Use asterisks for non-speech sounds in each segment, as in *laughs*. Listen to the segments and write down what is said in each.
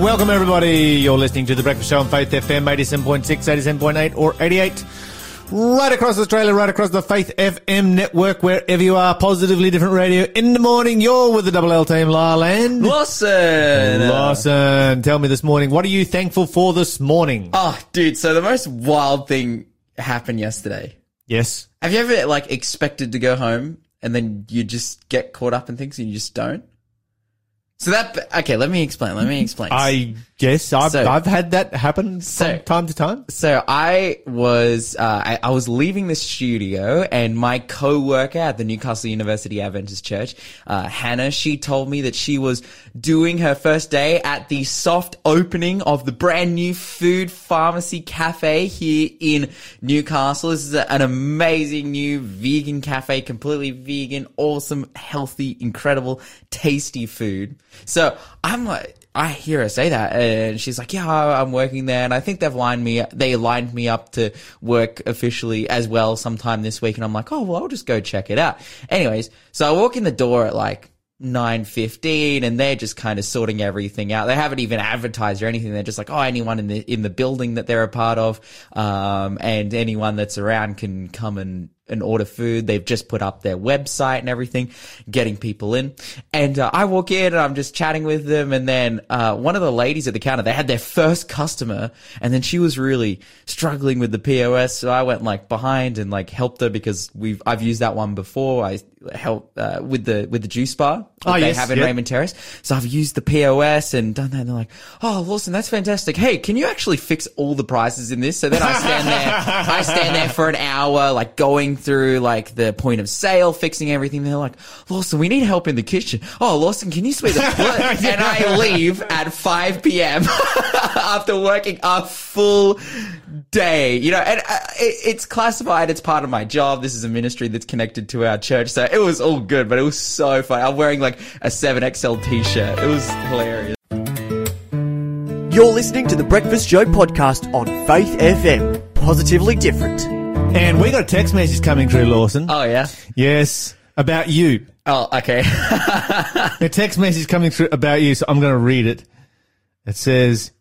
welcome everybody. You're listening to The Breakfast Show on Faith FM 87.6, 87.8 or 88. Right across Australia, right across the Faith FM network, wherever you are, positively different radio. In the morning, you're with the Double L team, Larland. Lawson. Lawson, tell me this morning, what are you thankful for this morning? Oh, dude. So the most wild thing happened yesterday. Yes. Have you ever like expected to go home and then you just get caught up in things and you just don't? So that okay. Let me explain. Let me explain. I guess I've, So- I've had that happen So- from time to time. So I was uh, I, I was leaving the studio, and my co-worker at the Newcastle University Adventist Church, uh, Hannah, she told me that she was doing her first day at the soft opening of the brand new food pharmacy cafe here in Newcastle. This is a- an amazing new vegan cafe, completely vegan, awesome, healthy, incredible, tasty food. So I'm like. I hear her say that, and she's like, "Yeah, I'm working there," and I think they've lined me. They lined me up to work officially as well sometime this week, and I'm like, "Oh, well, I'll just go check it out." Anyways, so I walk in the door at like nine fifteen, and they're just kind of sorting everything out. They haven't even advertised or anything. They're just like, "Oh, anyone in the in the building that they're a part of, um, and anyone that's around can come and." And order food. They've just put up their website and everything, getting people in. And uh, I walk in and I'm just chatting with them. And then uh, one of the ladies at the counter, they had their first customer, and then she was really struggling with the POS. So I went like behind and like helped her because we've I've used that one before. I helped uh, with the with the juice bar that Oh, they yes, have in yep. Raymond Terrace. So I've used the POS and done that. And they're like, "Oh, Lawson, that's fantastic. Hey, can you actually fix all the prices in this?" So then I stand there, *laughs* I stand there for an hour, like going through like the point of sale, fixing everything. They're like, "Lawson, we need help in the kitchen." Oh, Lawson, can you sweep the *laughs* floor? and I leave at 5 p.m. *laughs* after working a full day, you know, and uh, it, it's classified. It's part of my job. This is a ministry that's connected to our church. So it was all good, but it was so funny. I'm wearing like a 7XL t-shirt. It was hilarious. You're listening to the Breakfast Show podcast on Faith FM. Positively different. And we got a text message coming through, Lawson. Oh, yeah. Yes, about you. Oh, okay. *laughs* A text message coming through about you, so I'm going to read it. It says,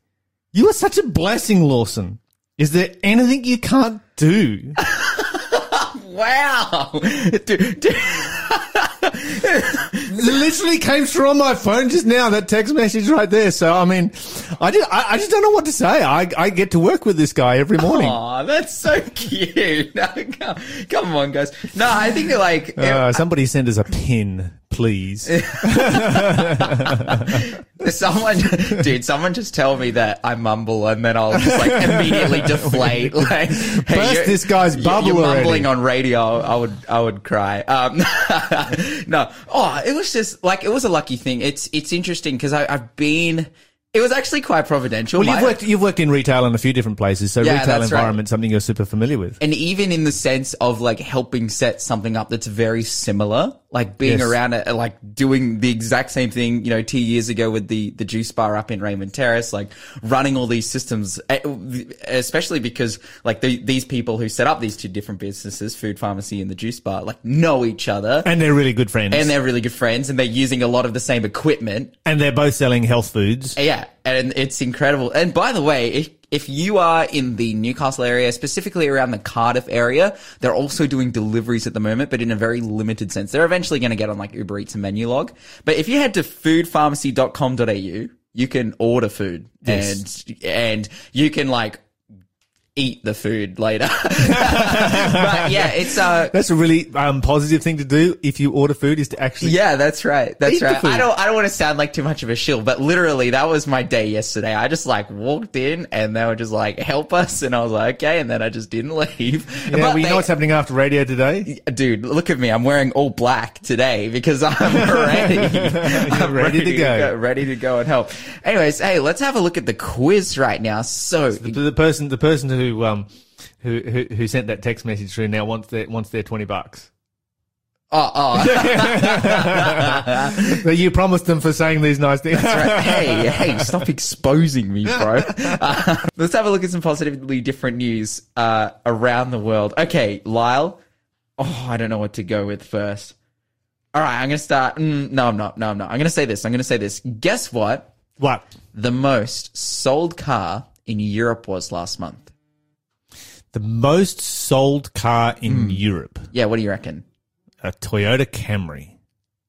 You are such a blessing, Lawson. Is there anything you can't do? *laughs* wow. *laughs* Dude, dude. It literally came through on my phone just now, that text message right there. So, I mean, I just, I, I just don't know what to say. I, I get to work with this guy every morning. Aw, that's so *laughs* cute. No, *laughs* come, come on, guys. No, I think that like, Uh, somebody send us a pin, please. *laughs* Someone, dude, someone just tell me that I mumble and then I'll just like immediately *laughs* deflate. Like, hey, Burst this guy's bubble You're already. mumbling on radio. I would, I would cry. Um, *laughs* no, oh, it was just like it was a lucky thing. It's, it's interesting because I've been. It was actually quite providential. Well, you've worked, you've worked in retail in a few different places, so Yeah, retail that's right. environment, something you're super familiar with. and even in the sense of like helping set something up that's very similar, like being Yes. around it, like doing the exact same thing, you know, two years ago with the, the juice bar up in Raymond Terrace, like running all these systems, eh, especially because like the, these people who set up these two different businesses, food pharmacy and the juice bar, like know each other And they're really good friends. and they're really good friends and they're using a lot of the same equipment and they're both selling health foods. yeah, and it's incredible. And by the way, if if you are in the Newcastle area, specifically around the Cardiff area, they're also doing deliveries at the moment, but in a very limited sense. They're eventually going to get on like Uber Eats and Menulog. But if you head to foodpharmacy.com.au, you can order food Yes. and and you can like eat the food later. *laughs* but yeah, it's uh That's a really um, positive thing to do if you order food is to actually. Yeah, that's right. That's right. I don't. I don't want to sound like too much of a shill, but literally, that was my day yesterday. I just like walked in, and they were just like, "Help us," and I was like, "Okay," and then I just didn't *laughs* leave. Yeah, But well, you they- know what's happening after radio today? Dude, look at me. I'm wearing all black today because I'm *laughs* ready. I'm ready to go. Ready to go and help. Anyways, hey, let's have a look at the quiz right now. So, The, the person, the person who um, who, who who sent that text message through now wants their wants their twenty bucks. oh, oh. *laughs* *laughs* That you promised them for saying these nice things. *laughs* hey, hey, stop exposing me, bro. Uh, let's have a look at some positively different news uh, around the world. Okay, Lyle. Oh, I don't know what to go with first. All right, I'm going to start. Mm, no, I'm not. No, I'm not. I'm going to say this. I'm going to say this. Guess what? What? the most sold car in Europe was last month? The most sold car in Europe. Yeah, what do you reckon? A Toyota Camry.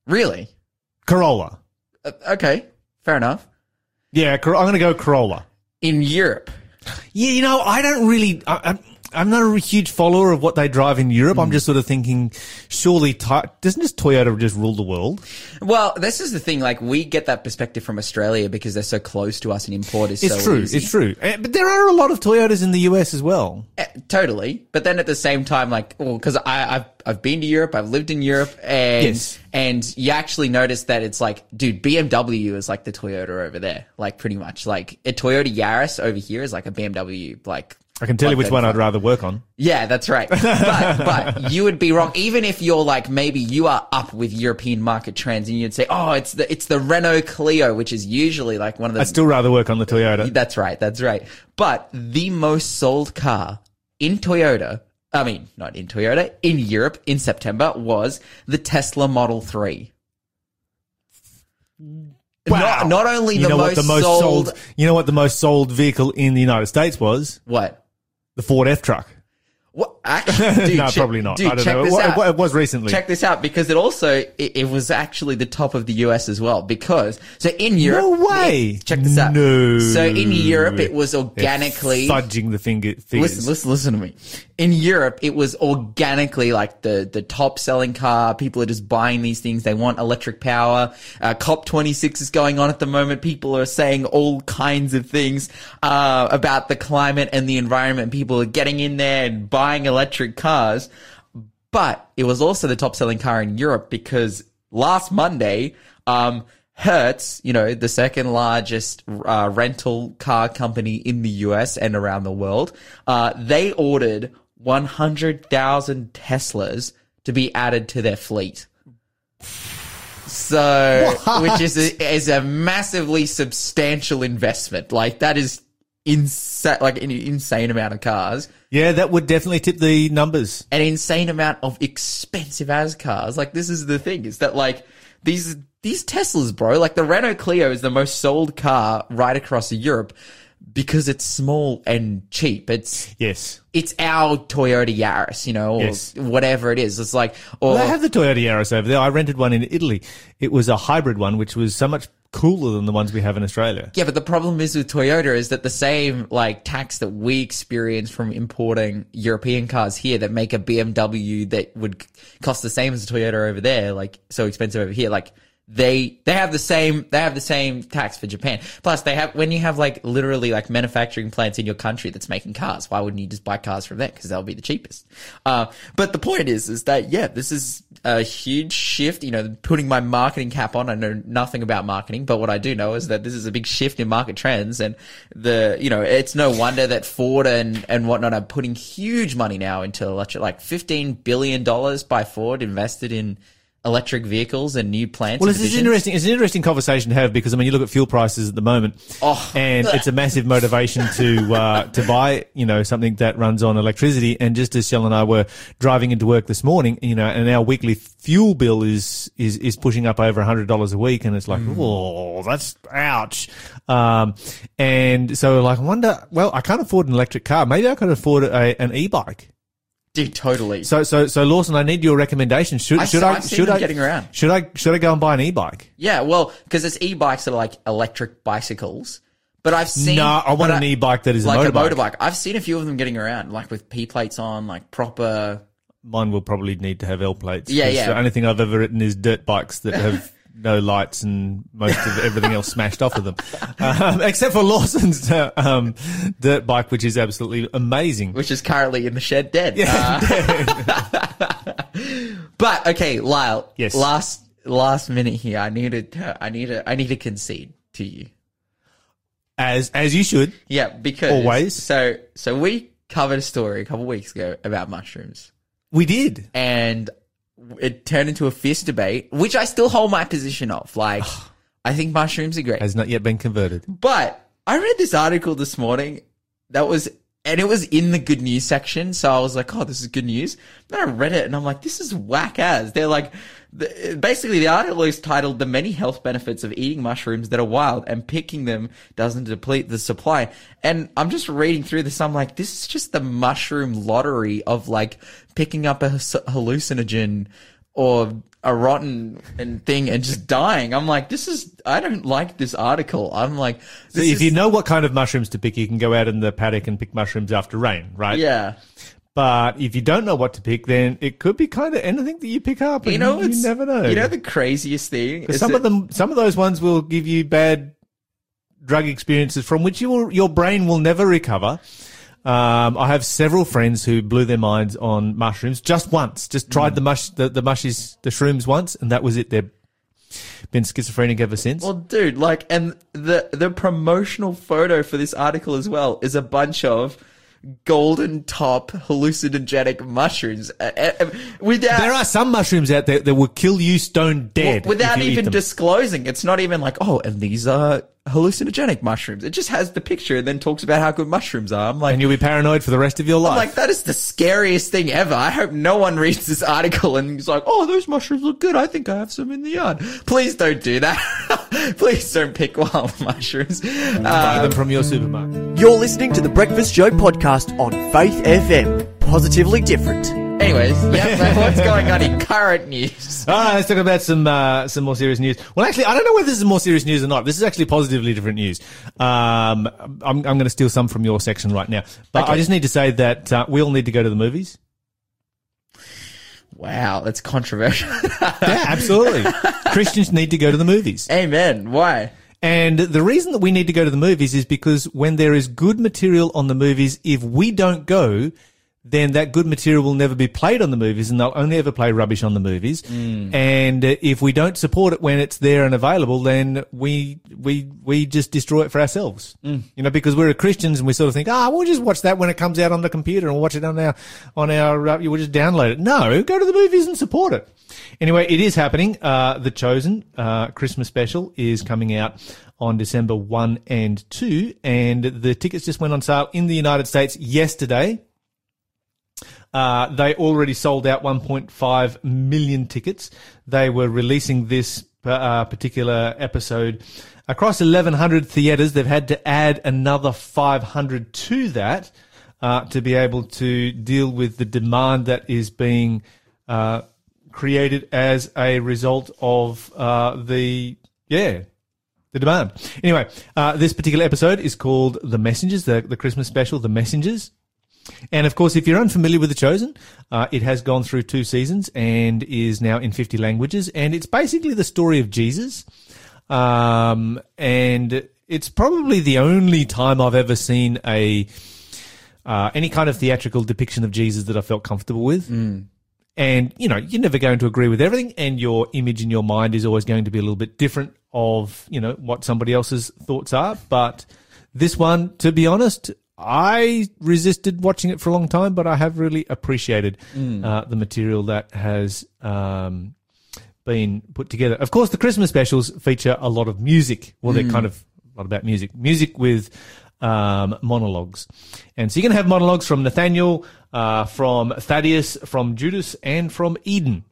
Really? Corolla. Uh, okay, fair enough. Yeah, Cor- I'm going to go Corolla. In Europe, Yeah, you know, I don't really. I, I'm, I'm not a huge follower of what they drive in Europe. I'm just sort of thinking, surely, doesn't just Toyota just rule the world? well, this is the thing. Like, we get that perspective from Australia because they're so close to us, and import is It's so true. easy. It's true. Eh, But there are a lot of Toyotas in the US as well. Eh, Totally, but then at the same time, like, well, because I've I've been to Europe, I've lived in Europe, and Yes. and you actually notice that it's like, dude, BMW is like the Toyota over there, like pretty much, like a Toyota Yaris over here is like a BMW, like. I can tell you which one I'd rather work on. Yeah, that's right. *laughs* But but you would be wrong, even if you're like maybe you are up with European market trends, and you'd say, oh, it's the it's the Renault Clio, which is usually like one of the I'd still rather work on the Toyota. that's right. That's right. But the most sold car in Toyota, I mean, not in Toyota, in Europe in September was the Tesla Model 3. Not, not only the, most the most sold, sold, you know what the most sold vehicle in the United States was? what? The Ford F truck. What? Actually, *laughs* dude, no, check- probably not. Dude, I don't check know. It, This wa- out. it was recently. Check this out because it also it, it was actually the top of the US as well because so in Europe No way. check this out No. so in Europe it was organically fudging the finger figures. Listen, listen, listen to me. In Europe, it was organically like the, the top selling car. People are just buying these things. They want electric power. Uh, COP26 is going on at the moment. People are saying all kinds of things, uh, about the climate and the environment. People are getting in there and buying electric cars. But it was also the top selling car in Europe because last Monday, um, Hertz, you know, the second largest uh, rental car company in the US and around the world, uh, they ordered 100,000 Teslas to be added to their fleet. So, *laughs* which is a, is a massively substantial investment. Like that is insane, like an insane amount of cars yeah, that would definitely tip the numbers. an insane amount of expensive as cars. Like this is the thing is that like these these Teslas, bro. Like the Renault Clio is the most sold car right across Europe because it's small and cheap. It's Yes. it's our Toyota Yaris, you know, or Yes. whatever it is. It's like or They have the Toyota Yaris over there. I rented one in Italy. It was a hybrid one, which was so much cooler than the ones we have in Australia. Yeah, but the problem is with Toyota is that the same like tax that we experience from importing European cars here that make a BMW that would cost the same as a Toyota over there, like so expensive over here, like they they have the same they have the same tax for Japan. Plus they have when you have like literally like manufacturing plants in your country that's making cars, why wouldn't you just buy cars from there because they'll be the cheapest. Uh, but the point is is that yeah, this is a huge shift. You know, putting my marketing cap on, I know nothing about marketing, but what I do know is that this is a big shift in market trends, and the you know it's no wonder that Ford and and whatnot are putting huge money now into electric, like fifteen billion dollars by Ford invested in electric vehicles and new plants. Well, it's, it's interesting. It's an interesting conversation to have because I mean, you look at fuel prices at the moment, Oh. and it's a massive motivation to uh, *laughs* to buy you know something that runs on electricity. And just as Shell and I were driving into work this morning, you know, and our weekly fuel bill is is is pushing up over hundred dollars a week, and it's like, Mm. oh, that's ouch. Um, and so like, I wonder. Well, I can't afford an electric car. Maybe I could afford a, an e-bike. Dude, totally. So, so, so, Lawson, I need your recommendation. Should, I- should I, should I, getting around. should I, should I go and buy an e-bike? yeah, well, because it's e-bikes that are like electric bicycles. But I've seen. No, I want an e-bike that is a like motorbike. a motorbike. I've seen a few of them getting around, like with P plates on, like proper. Mine will probably need to have L plates. Yeah, yeah. The only thing I've ever written is dirt bikes that have *laughs* no lights and most of everything else smashed off of them, um, *laughs* except for Lawson's uh, um, dirt bike, which is absolutely amazing. which is currently in the shed dead. Uh, *laughs* but okay, Lyle. Yes. Last last minute here. I need to. I need to. I need to concede to you. As as you should. Yeah, because Always. So so we covered a story a couple weeks ago about mushrooms, We did. and it turned into a fierce debate, which I still hold my position of. Like, *sighs* I think mushrooms are great. Has not yet been converted. But I read this article this morning that was and it was in the good news section. So I was like, oh, this is good news. Then I read it and I'm like, this is whack as. They're like, the, basically the article is titled the many health benefits of eating mushrooms that are wild and picking them doesn't deplete the supply. And I'm just reading through this. I'm like, this is just the mushroom lottery of like picking up a hallucinogen or a rotten and thing and just dying. I'm like, this is, I don't like this article. I'm like, So if is- you know what kind of mushrooms to pick, you can go out in the paddock and pick mushrooms after rain, right? yeah. But if you don't know what to pick, then it could be kind of anything that you pick up. You know, you never know. You know, the craziest thing is some that- of them, some of those ones will give you bad drug experiences from which you will, your brain will never recover. Um, I have several friends who blew their minds on mushrooms just once, just Mm. tried the mush, the, the mushies, the shrooms once, and that was it. They've been schizophrenic ever since. Well, dude, like, and the the promotional photo for this article as well is a bunch of golden top hallucinogenic mushrooms uh, uh, without there are some mushrooms out there that will kill you stone dead without if you eat even disclosing. It's not even like, oh, and these are hallucinogenic mushrooms. It just has the picture and then talks about how good mushrooms are. I'm like, and you'll be paranoid for the rest of your life. I'm like, that is the scariest thing ever. I hope no one reads this article and is like, oh, those mushrooms look good. I think I have some in the yard. Please don't do that. *laughs* Please don't pick wild *laughs* mushrooms. Buy Uh, them from your supermarket. You're listening to the Breakfast Show podcast on Faith FM. Positively different. Anyways, *laughs* yeah, so what's going on in current news? All right, *laughs* let's talk about some uh, some more serious news. Well, actually, I don't know whether this is more serious news or not. This is actually positively different news. Um, I'm, I'm going to steal some from your section right now, but Okay. I just need to say that uh, we all need to go to the movies. Wow, that's controversial. *laughs* Yeah, absolutely. Christians need to go to the movies. Amen. Why? And the reason that we need to go to the movies is because when there is good material on the movies, if we don't go, then that good material will never be played on the movies and they'll only ever play rubbish on the movies. And uh, if we don't support it when it's there and available, then we, we, we just destroy it for ourselves. You know, because we're Christians and we sort of think, ah, we'll just watch that when it comes out on the computer and watch it on our, on our, uh, we'll just download it. No, go to the movies and support it. Anyway, it is happening. Uh, the Chosen uh, Christmas special is coming out on December 1 and 2, and the tickets just went on sale in the United States yesterday. Uh, they already sold out 1.5 million tickets. They were releasing this uh, particular episode across 1,100 theatres. They've had to add another 500 to that uh, to be able to deal with the demand that is being uh, created as a result of uh, the yeah the demand. Anyway, uh, this particular episode is called The Messengers, the, the Christmas special, The Messengers. And of course, if you're unfamiliar with The Chosen, uh, it has gone through two seasons and is now in 50 languages. And it's basically the story of Jesus. Um, and it's probably the only time I've ever seen a, uh, any kind of theatrical depiction of Jesus that I felt comfortable with. And, you know, you're never going to agree with everything, and your image in your mind is always going to be a little bit different of, you know, what somebody else's thoughts are. But this one, to be honest, I resisted watching it for a long time, but I have really appreciated uh, the material that has um, been put together. Of course, the Christmas specials feature a lot of music. Well, they're kind of a lot about music. Music with um, monologues. And so you're going to have monologues from Nathaniel, uh, from Thaddeus, from Judas, and from Eden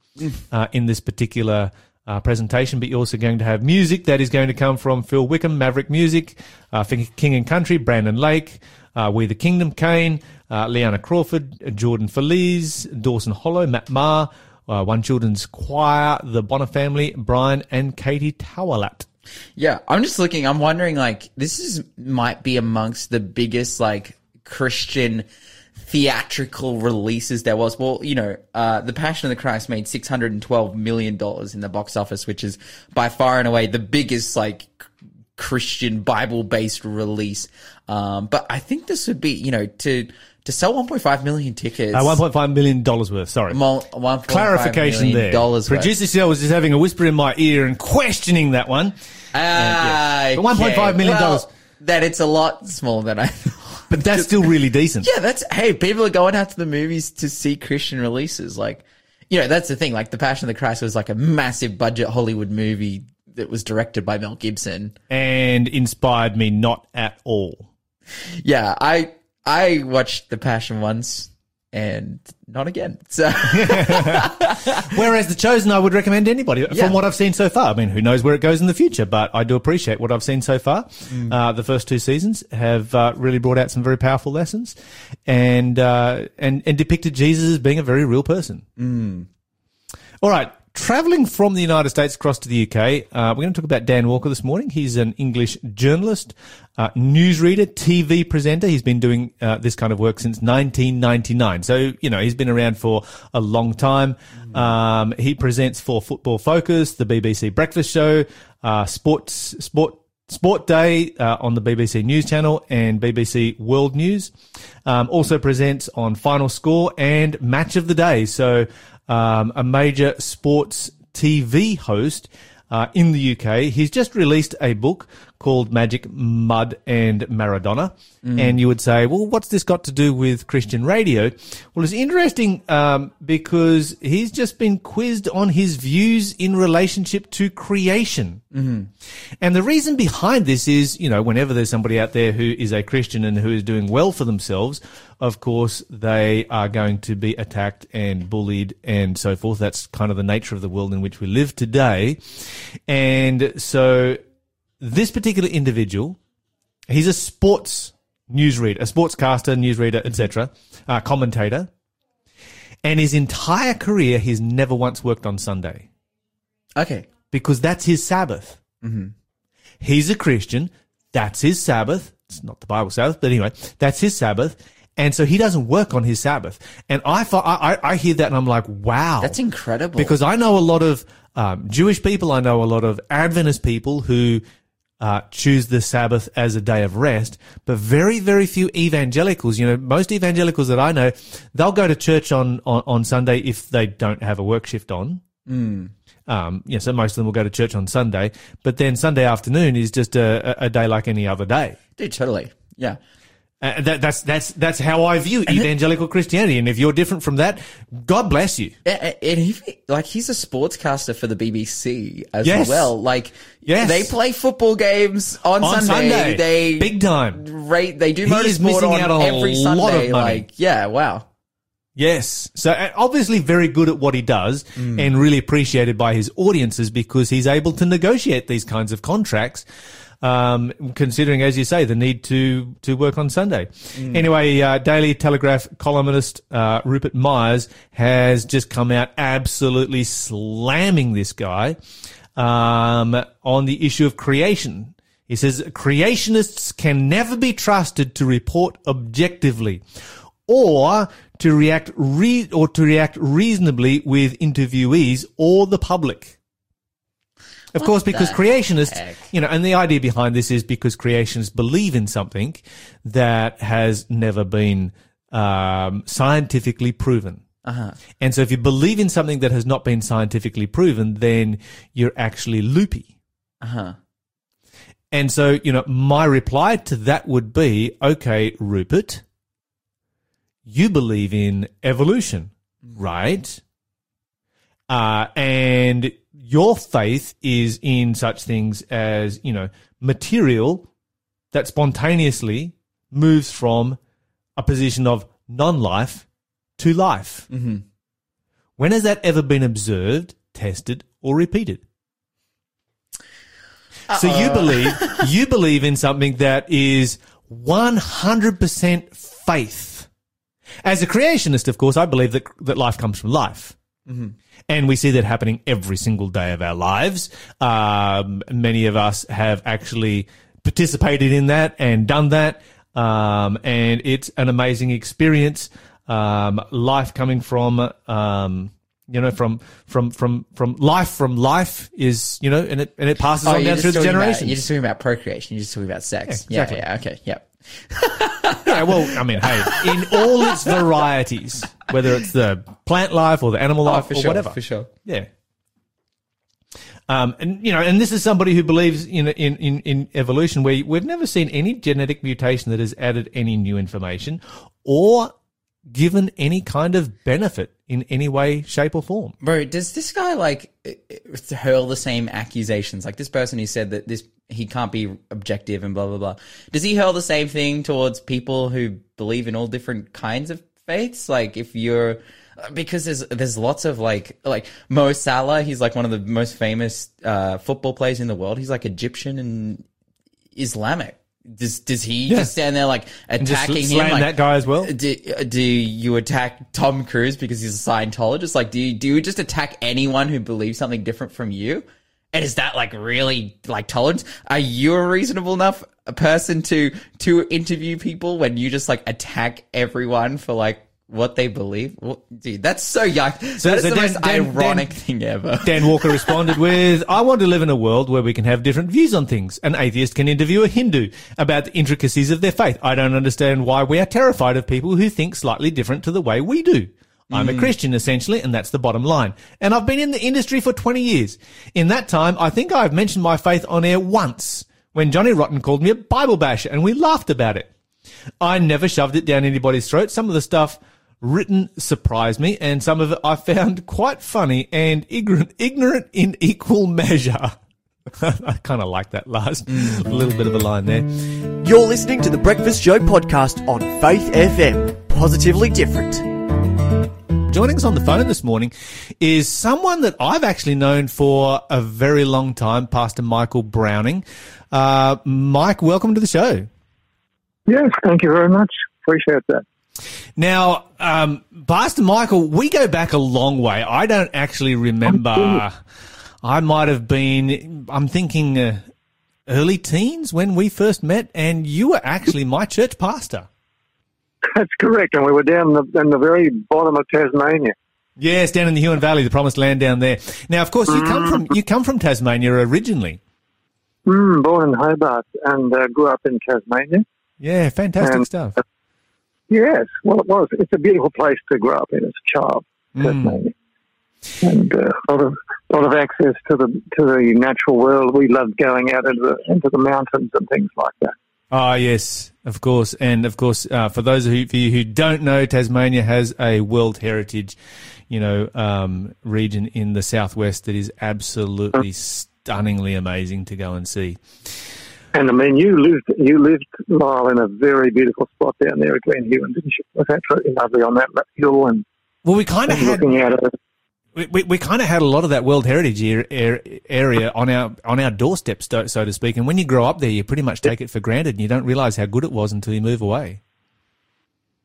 uh, in this particular uh, presentation. But you're also going to have music that is going to come from Phil Wickham, Maverick Music, uh, King and Country, Brandon Lake, uh, We the Kingdom, CAIN, uh, Leanna Crawford, Jordan Feliz, Dawson Hollow, Matt Marr, uh, One Children's Choir, the Bonner Family, Brian and Katie Torwalt. Yeah, I'm just looking. I'm wondering, like, this is might be amongst the biggest like Christian theatrical releases there was. Well, you know, uh, The Passion of the Christ made 612 million dollars in the box office, which is by far and away the biggest like Christian Bible based release. Um, but I think this would be, you know, to to sell 1.5 million tickets. Uh, $1.5 million worth, sorry. 1.5 Clarification there. Dollars. Producer Cell was just having a whisper in my ear and questioning that one. Ah, But 1.5 million Well, dollars. that it's a lot smaller than I thought. *laughs* But that's still really decent. Yeah, that's hey, people are going out to the movies to see Christian releases. Like, you know, that's the thing. Like, The Passion of the Christ was like a massive budget Hollywood movie that was directed by Mel Gibson. And inspired me not at all. Yeah, I I watched The Passion once and not again. So *laughs* Whereas The Chosen, I would recommend anybody Yeah. from what I've seen so far. I mean, who knows where it goes in the future, but I do appreciate what I've seen so far. Mm. Uh, the first two seasons have uh, really brought out some very powerful lessons and, uh, and, and depicted Jesus as being a very real person. Mm. All right. Traveling from the United States across to the UK, uh, we're going to talk about Dan Walker this morning. He's an English journalist, uh, newsreader, TV presenter. He's been doing uh, this kind of work since 1999. So, you know, he's been around for a long time. Um, he presents for Football Focus, the BBC Breakfast Show, uh, Sports, Sport, Sport Day uh, on the BBC News Channel and BBC World News. Um, also presents on Final Score and Match of the Day. So um, a major sports TV host uh, in the UK. He's just released a book called Magic, Mud and Maradona. And you would say, well, what's this got to do with Christian radio? Well, it's interesting um, because he's just been quizzed on his views in relationship to creation. And the reason behind this is, you know, whenever there's somebody out there who is a Christian and who is doing well for themselves, of course, they are going to be attacked and bullied and so forth. That's kind of the nature of the world in which we live today. And so this particular individual, he's a sports newsreader, a sportscaster, newsreader, etc., uh, commentator. And his entire career, he's never once worked on Sunday okay. because that's his Sabbath. He's a Christian. That's his Sabbath. It's not the Bible Sabbath, but anyway, that's his Sabbath. And so he doesn't work on his Sabbath. And I, fi- I, I- I hear that and I'm like, wow. That's incredible. Because I know a lot of um, Jewish people, I know a lot of Adventist people who uh, choose the Sabbath as a day of rest, but very, very few evangelicals. You know, most evangelicals that I know, they'll go to church on, on, on Sunday if they don't have a work shift on. Um, yeah, so most of them will go to church on Sunday, but then Sunday afternoon is just a, a a day like any other day. Dude, totally. Yeah. Uh, that, that's that's that's how I view evangelical Christianity. And if you're different from that, God bless you. And he, like he's a sportscaster for the BBC as Yes. well. Like, Yes. they play football games on, On Sunday. Sunday. They Big time. rate. They do He motorsport on out on a every lot of Sunday. money. Like, yeah, wow. Yes. So uh, obviously very good at what he does and really appreciated by his audiences because he's able to negotiate these kinds of contracts. Um, considering, as you say, the need to, to work on Sunday. Anyway, uh, Daily Telegraph columnist, uh, Rupert Myers has just come out absolutely slamming this guy, um, on the issue of creation. He says creationists can never be trusted to report objectively or to react re- or to react reasonably with interviewees or the public. Of course, because creationists, heck? you know, and the idea behind this is because creationists believe in something that has never been um, scientifically proven. Uh-huh. And so if you believe in something that has not been scientifically proven, then you're actually loopy. Uh-huh. And so, you know, my reply to that would be, okay, Rupert, you believe in evolution, right? Uh, and your faith is in such things as, you know, material that spontaneously moves from a position of non-life to life. Mm-hmm. When has that ever been observed, tested, or repeated? So you believe *laughs* you believe in something that is 100% faith. As a creationist, of course, I believe that that life comes from life. And we see that happening every single day of our lives. Um, many of us have actually participated in that and done that. Um, and it's an amazing experience. Um, life coming from, um, you know, from, from, from, from life from life is, you know, and it, and it passes on Oh, you're down through the talking about- You're just talking about procreation. You're just talking about sex. Yeah, Yeah, exactly. yeah, okay, yeah. Yeah, well, I mean, hey, in all its varieties, whether it's the plant life or the animal life Oh, for or sure, whatever. for sure. Yeah. Um, and you know, and this is somebody who believes in in in, in evolution, where we've never seen any genetic mutation that has added any new information or given any kind of benefit in any way, shape, or form. Bro, does this guy like hurl the same accusations? Like this person who said that this he can't be objective and blah blah blah. Does he hurl the same thing towards people who believe in all different kinds of faiths? Like if you're because there's there's lots of like like Mo Salah, he's like one of the most famous uh, football players in the world. He's like Egyptian and Islamic. Does does he Yeah. just stand there like attacking him? Like, that guy as well. do, do you attack Tom Cruise because he's a Scientologist? Like, do you do you just attack anyone who believes something different from you? And is that like really like tolerance? Are you a reasonable enough person to to interview people when you just like attack everyone for like what they believe? Well, dude, that's so young. So- that's so the Dan- most Dan- ironic Dan- thing ever. *laughs* Dan Walker responded with, I want to live in a world where we can have different views on things. An atheist can interview a Hindu about the intricacies of their faith. I don't understand why we are terrified of people who think slightly different to the way we do. I'm a mm. Christian essentially, and that's the bottom line. And I've been in the industry for 20 years. In that time, I think I've mentioned my faith on air once when Johnny Rotten called me a Bible basher and we laughed about it. I never shoved it down anybody's throat. Some of the stuff written surprised me, and some of it I found *laughs* quite funny and ignorant, ignorant in equal measure. *laughs* I kind of like that last mm. little bit of a line there. You're listening to the Breakfast Show podcast on Faith FM. Positively different. Joining us on the phone this morning is someone that I've actually known for a very long time, Pastor Michael Browning. Uh, Mike, welcome to the show. Yes, thank you very much. Appreciate that. Now, um, Pastor Michael, we go back a long way. I don't actually remember. I might have been, I'm thinking uh, early teens when we first met, and you were actually my church pastor. That's correct. And we were down in the, in the very bottom of Tasmania. Yes, down in the Huon Valley, the promised land down there. Now, of course, you come from you come from Tasmania originally. Mm, born in Hobart and uh, grew up in Tasmania. Yeah, fantastic And- stuff. Yes, well, it was. It's a beautiful place to grow up in as a child, Tasmania. And uh, a lot of lot of access to the to the natural world. We loved going out into the into the mountains and things like that. Ah, yes, of course, and of course, uh, for those of you, for you who don't know, Tasmania has a World Heritage, you know, um, region in the southwest that is absolutely stunningly amazing to go and see. And I mean, you lived you lived Lyle in a very beautiful spot down there at Glen Huon, didn't you? Was that really lovely on that hill and, Well, we kind of had looking out at it? We, we, kind of had a lot of that World Heritage ar- ar- area on our on our doorstep, so, so to speak. And when you grow up there, you pretty much take it for granted, and you don't realise how good it was until you move away.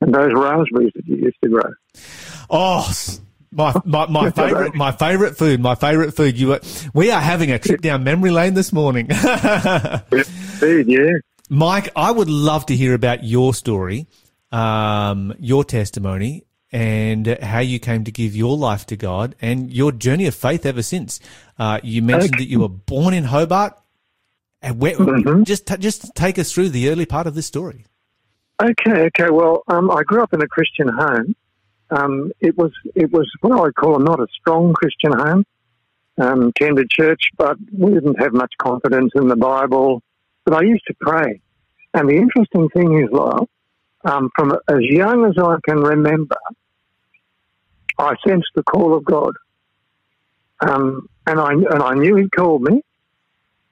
and those raspberries that you used to grow. Oh, my my, my *laughs* favorite my favorite food, my favorite food. You were, we are having a trip down memory lane this morning. *laughs* Indeed, yeah. Mike, I would love to hear about your story, um, your testimony, and how you came to give your life to God and your journey of faith ever since. Uh, you mentioned that you were born in Hobart. And where, just t- just take us through the early part of this story. Okay, okay. Well, um, I grew up in a Christian home. Um, it was it was what I would call not a strong Christian home. Um, attended church, but we didn't have much confidence in the Bible. But I used to pray. And the interesting thing is, Lyle, um, from as young as I can remember, I sensed the call of God, um, and I and I knew He called me,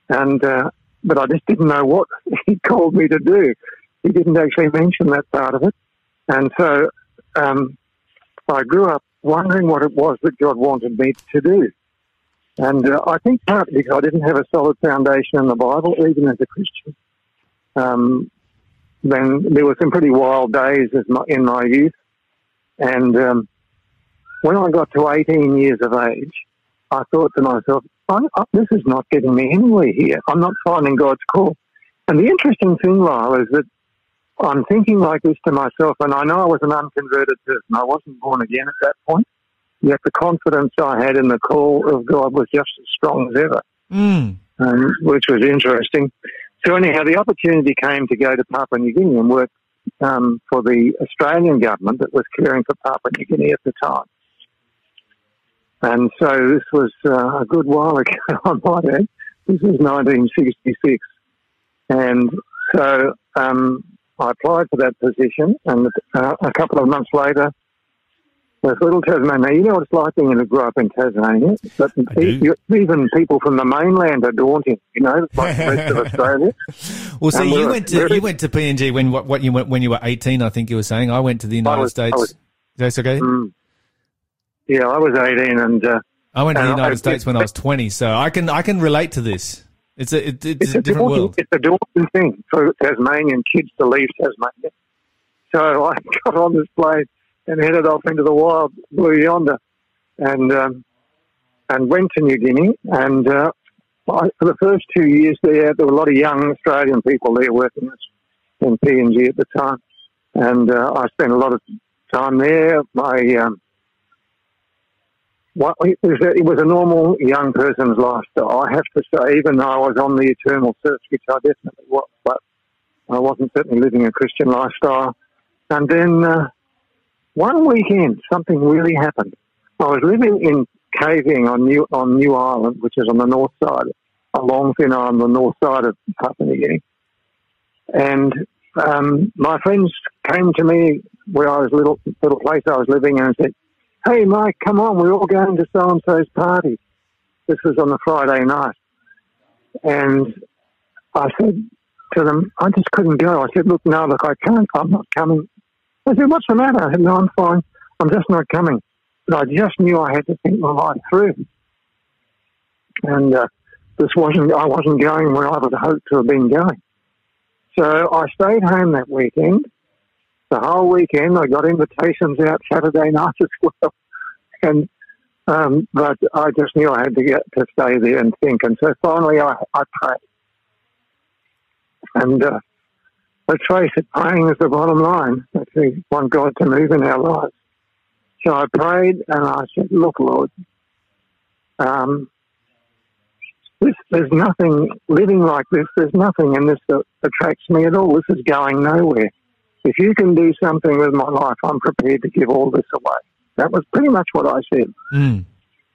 and uh, but I just didn't know what *laughs* He called me to do he didn't actually mention that part of it. And so um, I grew up wondering what it was that God wanted me to do. And uh, I think partly because I didn't have a solid foundation in the Bible, even as a Christian. Um, then there were some pretty wild days in my youth. And um, when I got to 18 years of age, I thought to myself, this is not getting me anywhere here. I'm not finding God's call. And the interesting thing, Lyle, is that I'm thinking like this to myself, and I know I was an unconverted person. I wasn't born again at that point. Yet the confidence I had in the call of God was just as strong as ever, Mm. um, which was interesting. So anyhow, the opportunity came to go to Papua New Guinea and work um, for the Australian government that was caring for Papua New Guinea at the time. And so this was uh, a good while ago, *laughs* I might add. This was 1966. And so um, I applied for that position, and uh, a couple of months later, There's little Tasmania. You know what it's like being to grow up in Tasmania? But even people from the mainland are daunting, you know, like the rest of *laughs* Australia. Well, see, And you went to very- you went to PNG when what, what you went when you were eighteen. I think you were saying. I went to the United was- States. was- That's okay. Mm. Yeah, I was 18 and uh, I went to the and I- United States when I was twenty, so I can I can relate to this. It's a it, it's, it's, a different daunting, world. It's a daunting thing for Tasmanian kids to leave Tasmania. So I *laughs* got on this plane and headed off into the wild blue yonder, and um, and went to New Guinea. And uh, I, for the first two years there, there were a lot of young Australian people there working in PNG at the time, and uh, I spent a lot of time there. My um, what, it, was a, it was a normal young person's lifestyle. I have to say, even though I was on the eternal search, which I definitely was, but I wasn't certainly living a Christian lifestyle. And then uh, one weekend, something really happened. I was living in Kavieng on New on New Ireland, which is on the north side, a long thin island on the north side of Papua New Guinea. And um, my friends came to me where I was little little place I was living and said, "Hey, Mike, come on, we're all going to so and so's party." This was on the Friday night, and I said to them, "I just couldn't go." I said, "Look, no, look, I can't. I'm not coming." I said, "What's the matter?" I said, "No, I'm fine. I'm just not coming." But I just knew I had to think my life through, and uh, this wasn't. I wasn't going where I would hoped to have been going. So I stayed home that weekend. The whole weekend, I got invitations out Saturday night as well, and um, but I just knew I had to get to stay there and think. And so finally, I, I prayed, and uh, let's face it, praying is the bottom line. If we want God to move in our lives. So I prayed, and I said, "Look, Lord, um, this, there's nothing living like this. There's nothing in this that attracts me at all. This is going nowhere. If you can do something with my life, I'm prepared to give all this away. That was pretty much what I said. Mm.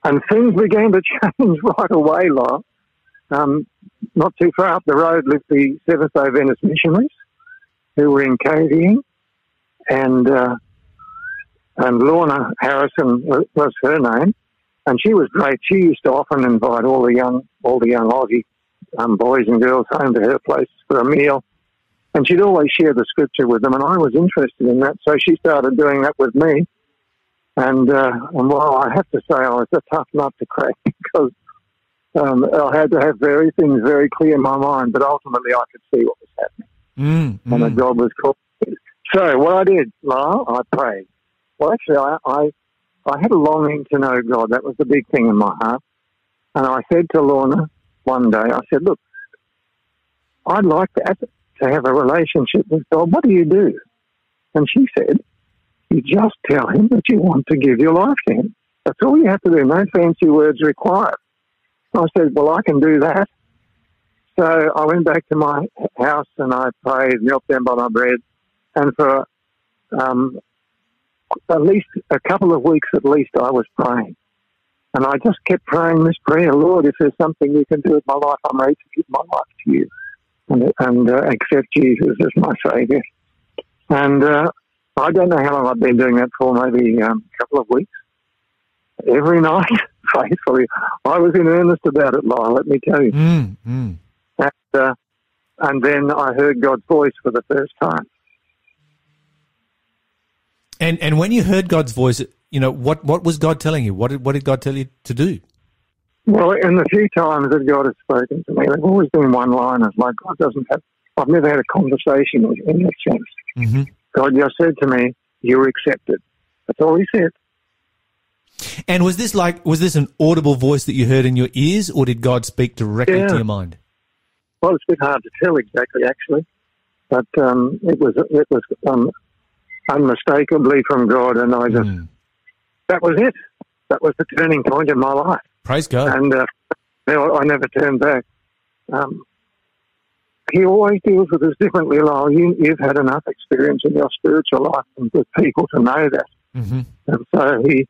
And things began to *laughs* change right away, Lyle. Um, not too far up the road lived the Seventh day Adventist missionaries who were in Kavieng, and uh, and Lorna Harrison was her name, and she was great. She used to often invite all the young all the young Aussie um, boys and girls home to her place for a meal, and she'd always share the scripture with them, and I was interested in that, so she started doing that with me. And, uh, and well, I have to say, I was a tough nut to crack *laughs* because um, I had to have very things very clear in my mind, but ultimately I could see what was happening Mm. and the Mm. job was called. *laughs* So what I did, Lyle, I prayed. Well, actually, I, I, I had a longing to know God. That was the big thing in my heart. And I said to Lorna one day, I said, look, I'd like that, to have a relationship with God. What do you do? And she said, you just tell him that you want to give your life to him. That's all you have to do. No fancy words required. I said, well, I can do that. So I went back to my house and I prayed, knelt down by my bed, and for um, at least a couple of weeks at least, I was praying. And I just kept praying this prayer, Lord, if there's something you can do with my life, I'm ready to give my life to you and, and uh, accept Jesus as my Saviour. And uh, I don't know how long I've been doing that for, maybe um, a couple of weeks. Every *laughs* night, faithfully. I was in earnest about it, Lyle, let me tell you. Mm. Mm. And, uh, and then I heard God's voice for the first time. And and when you heard God's voice, you know what what was God telling you? What did what did God tell you to do? Well, in the few times that God has spoken to me, they've always been one-liners. Like God doesn't have. I've never had a conversation with him in that sense. hmm God just said to me, "You're accepted." That's all He said. And was this like was this an audible voice that you heard in your ears, or did God speak directly Yeah. to your mind? Well, it's a bit hard to tell exactly, actually, but um, it was it was um, unmistakably from God, and I just Mm. that was it. That was the turning point in my life. Praise God. and uh, I never turned back. Um, he always deals with us differently, Lyle. You, you've had enough experience in your spiritual life and with people to know that. hmm And so he,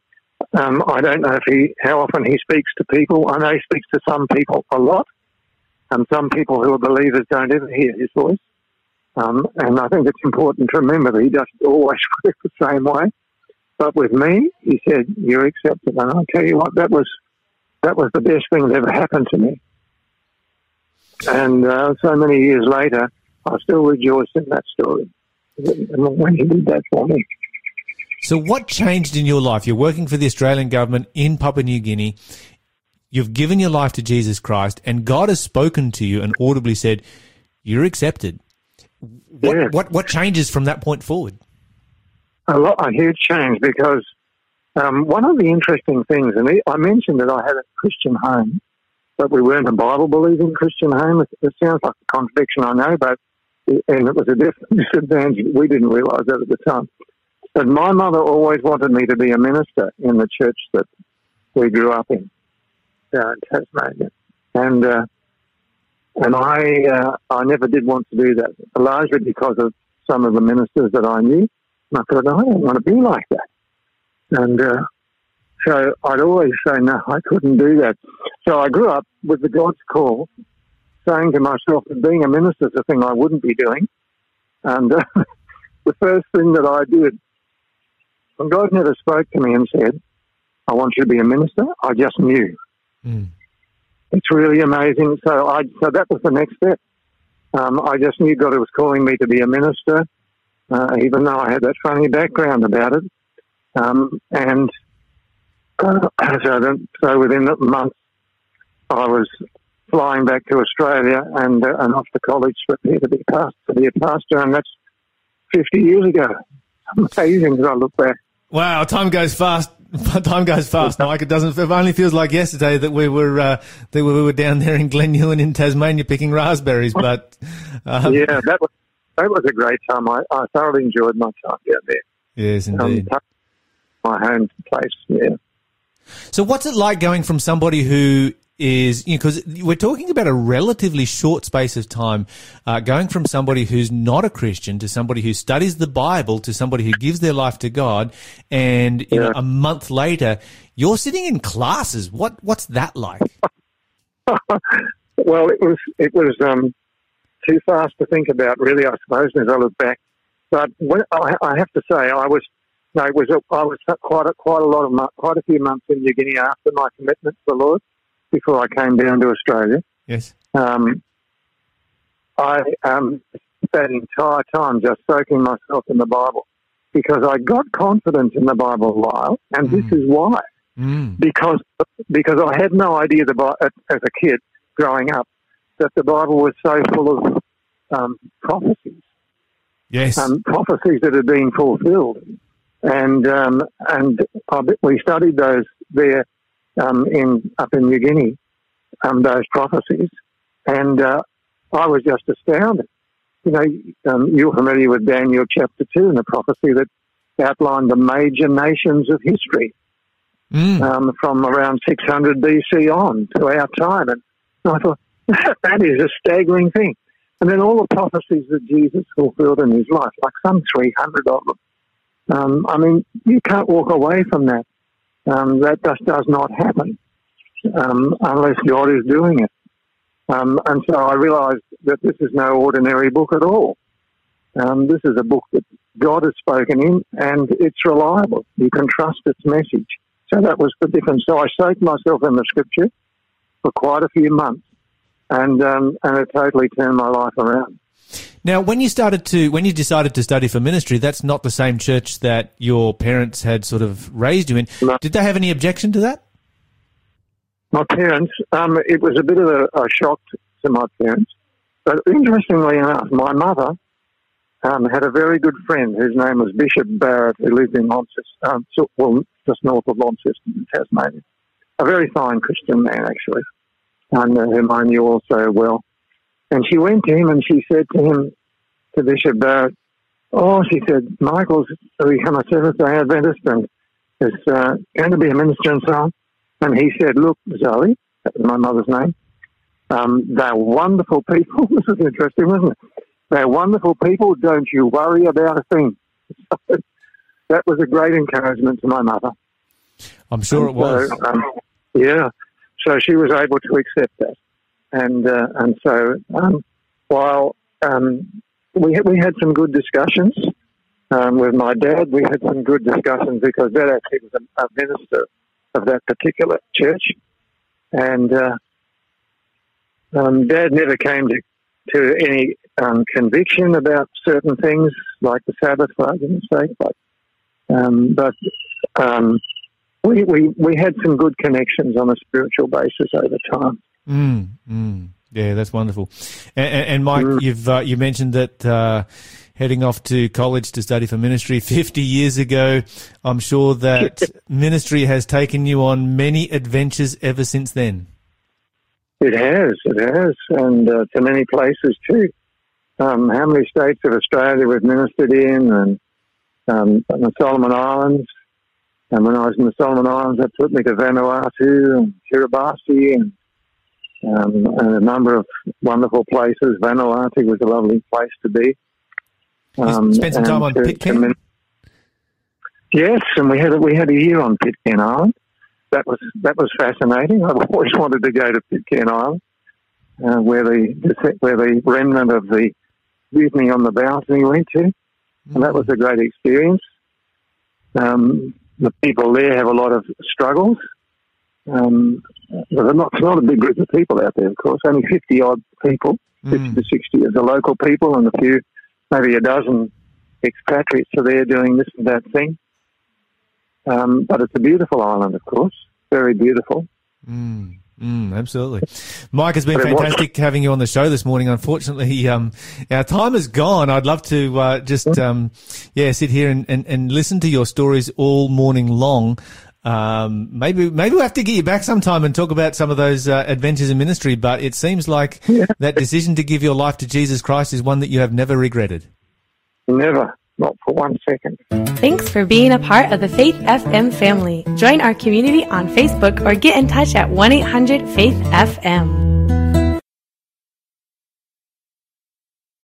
um, I don't know if he, how often he speaks to people. I know he speaks to some people a lot, and some people who are believers don't ever hear his voice. Um, and I think it's important to remember that he doesn't always *laughs* work the same way. But with me, he said, "You're accepted." And I tell you what, that was that was the best thing that ever happened to me. And uh, so many years later, I still rejoice in that story when he did that for me. So, what changed in your life? You're working for the Australian government in Papua New Guinea. You've given your life to Jesus Christ, and God has spoken to you and audibly said, "You're accepted." What Yes. what what changes from that point forward? a lot, a huge change because um, one of the interesting things, and I mentioned that I had a Christian home, but we weren't a Bible believing Christian home. It, it sounds like a contradiction, I know, but and it was a *laughs* disadvantage. We didn't realise that at the time. But my mother always wanted me to be a minister in the church that we grew up in, uh, in Tasmania, and uh, and I uh, I never did want to do that, largely because of some of the ministers that I knew. And I thought, I don't want to be like that. And uh, so I'd always say, no, I couldn't do that. So I grew up with the God's call, saying to myself that being a minister is a thing I wouldn't be doing. And uh, *laughs* the first thing that I did, and God never spoke to me and said, I want you to be a minister. I just knew. Mm. It's really amazing. So I, so that was the next step. Um, I just knew God was calling me to be a minister uh, even though I had that funny background about it. Um, and uh, so, then, so within a month, I was flying back to Australia and, uh, and off to college to prepare to be, past, to be a pastor, and that's 50 years ago. *laughs* Amazing as I look back. Wow, time goes fast. *laughs* Time goes fast, Mike. It doesn't. It only feels like yesterday that we were uh, that we were down there in Glen Huon in Tasmania picking raspberries. *laughs* But um, yeah, that was that was a great time. I, I thoroughly enjoyed my time down there. yes, Um, indeed. My home place. Yeah. So, what's it like going from somebody who is, you know, because we're talking about a relatively short space of time, uh, going from somebody who's not a Christian to somebody who studies the Bible to somebody who gives their life to God, and you know, a month later, you're sitting in classes. What what's that like? *laughs* Well, it was it was um, too fast to think about, really. I suppose, as I look back. But when, I, I have to say, I was it was I was quite a, quite a lot of quite a few months in New Guinea after my commitment to the Lord, before I came down to Australia. Yes. Um, I um, that entire time just soaking myself in the Bible because I got confidence in the Bible, Lyle, and this is why Mm. because because I had no idea the as a kid growing up that the Bible was so full of um, prophecies, Yes. um, prophecies that had been fulfilled, and um, and I we studied those there um, in up in New Guinea, um, those prophecies, and uh, I was just astounded. You know, um, you're familiar with Daniel chapter two and the prophecy that outlined the major nations of history Mm. um, from around 600 BC on to our time. And I thought, *laughs* that is a staggering thing. And then all the prophecies that Jesus fulfilled in his life, like some 300 of them. Um, I mean, you can't walk away from that. Um, that just does not happen um, unless God is doing it. Um, and so I realized that this is no ordinary book at all. Um, this is a book that God has spoken in, and it's reliable. You can trust its message. So that was the difference. So I soaked myself in the scripture for quite a few months, and um, and it totally turned my life around. Now, when you started to, when you decided to study for ministry, that's not the same church that your parents had sort of raised you in. No. Did they have any objection to that? My parents, um, it was a bit of a, a shock to my parents, but interestingly enough, my mother um, had a very good friend whose name was Bishop Barrett, who lived in Launceston, um, well, just north of Launceston in Tasmania. A very fine Christian man, actually, and uh, whom I knew also well. And she went to him and she said to him, to Bishop Barrett, Oh, she said, Michael's become a Seventh day Adventist and is uh, going to be a minister and so on. And he said, Look, Zoe, that was my mother's name, um, they're wonderful people. *laughs* this is interesting, isn't it? They're wonderful people. Don't you worry about a thing. *laughs* that was a great encouragement to my mother. I'm sure it was. So, um, yeah. So she was able to accept that, and uh, and so um, while um, we had, we had some good discussions, um, with my dad, we had some good discussions because Dad actually was a, a minister of that particular church, and uh, um, Dad never came to to any um, conviction about certain things like the Sabbath, for argument's sake, but um, but we, we we had some good connections on a spiritual basis over time. Mm, mm. Yeah, that's wonderful. And, and, and Mike, mm. you've uh, you mentioned that. Uh, heading off to college to study for ministry *laughs* 50 years ago. I'm sure that *laughs* ministry has taken you on many adventures ever since then. It has, it has, and uh, to many places too. Um, how many states of Australia we've ministered in, and um, the Solomon Islands. And when I was in the Solomon Islands, that took me to Vanuatu and Kiribati and, um, and a number of wonderful places. Vanuatu was a lovely place to be. Um, spent some time on to, Pitcairn. To, yes, and we had a, we had a year on Pitcairn Island. That was that was fascinating. I've *laughs* always wanted to go to Pitcairn Island, uh, where the where the remnant of the mutiny on the balcony went to, and that was a great experience. Um, the people there have a lot of struggles. Um, there's not, it's not a big group of people out there, of course. Only 50 odd people, mm. 50 to 60 of the local people, and a few maybe a dozen expatriates are there doing this and that thing. Um, but it's a beautiful island, of course, very beautiful. Mm. Mm, absolutely. Mike, has been fantastic having you on the show this morning. Unfortunately, um, our time is gone. I'd love to uh, just, um, yeah, sit here and, and, and listen to your stories all morning long. Um, maybe maybe we'll have to get you back sometime and talk about some of those uh, adventures in ministry. But it seems like *laughs* yeah. that decision to give your life to Jesus Christ is one that you have never regretted. Never, not for one second. Thanks for being a part of the Faith FM family. Join our community on Facebook or get in touch at 1 800 Faith FM.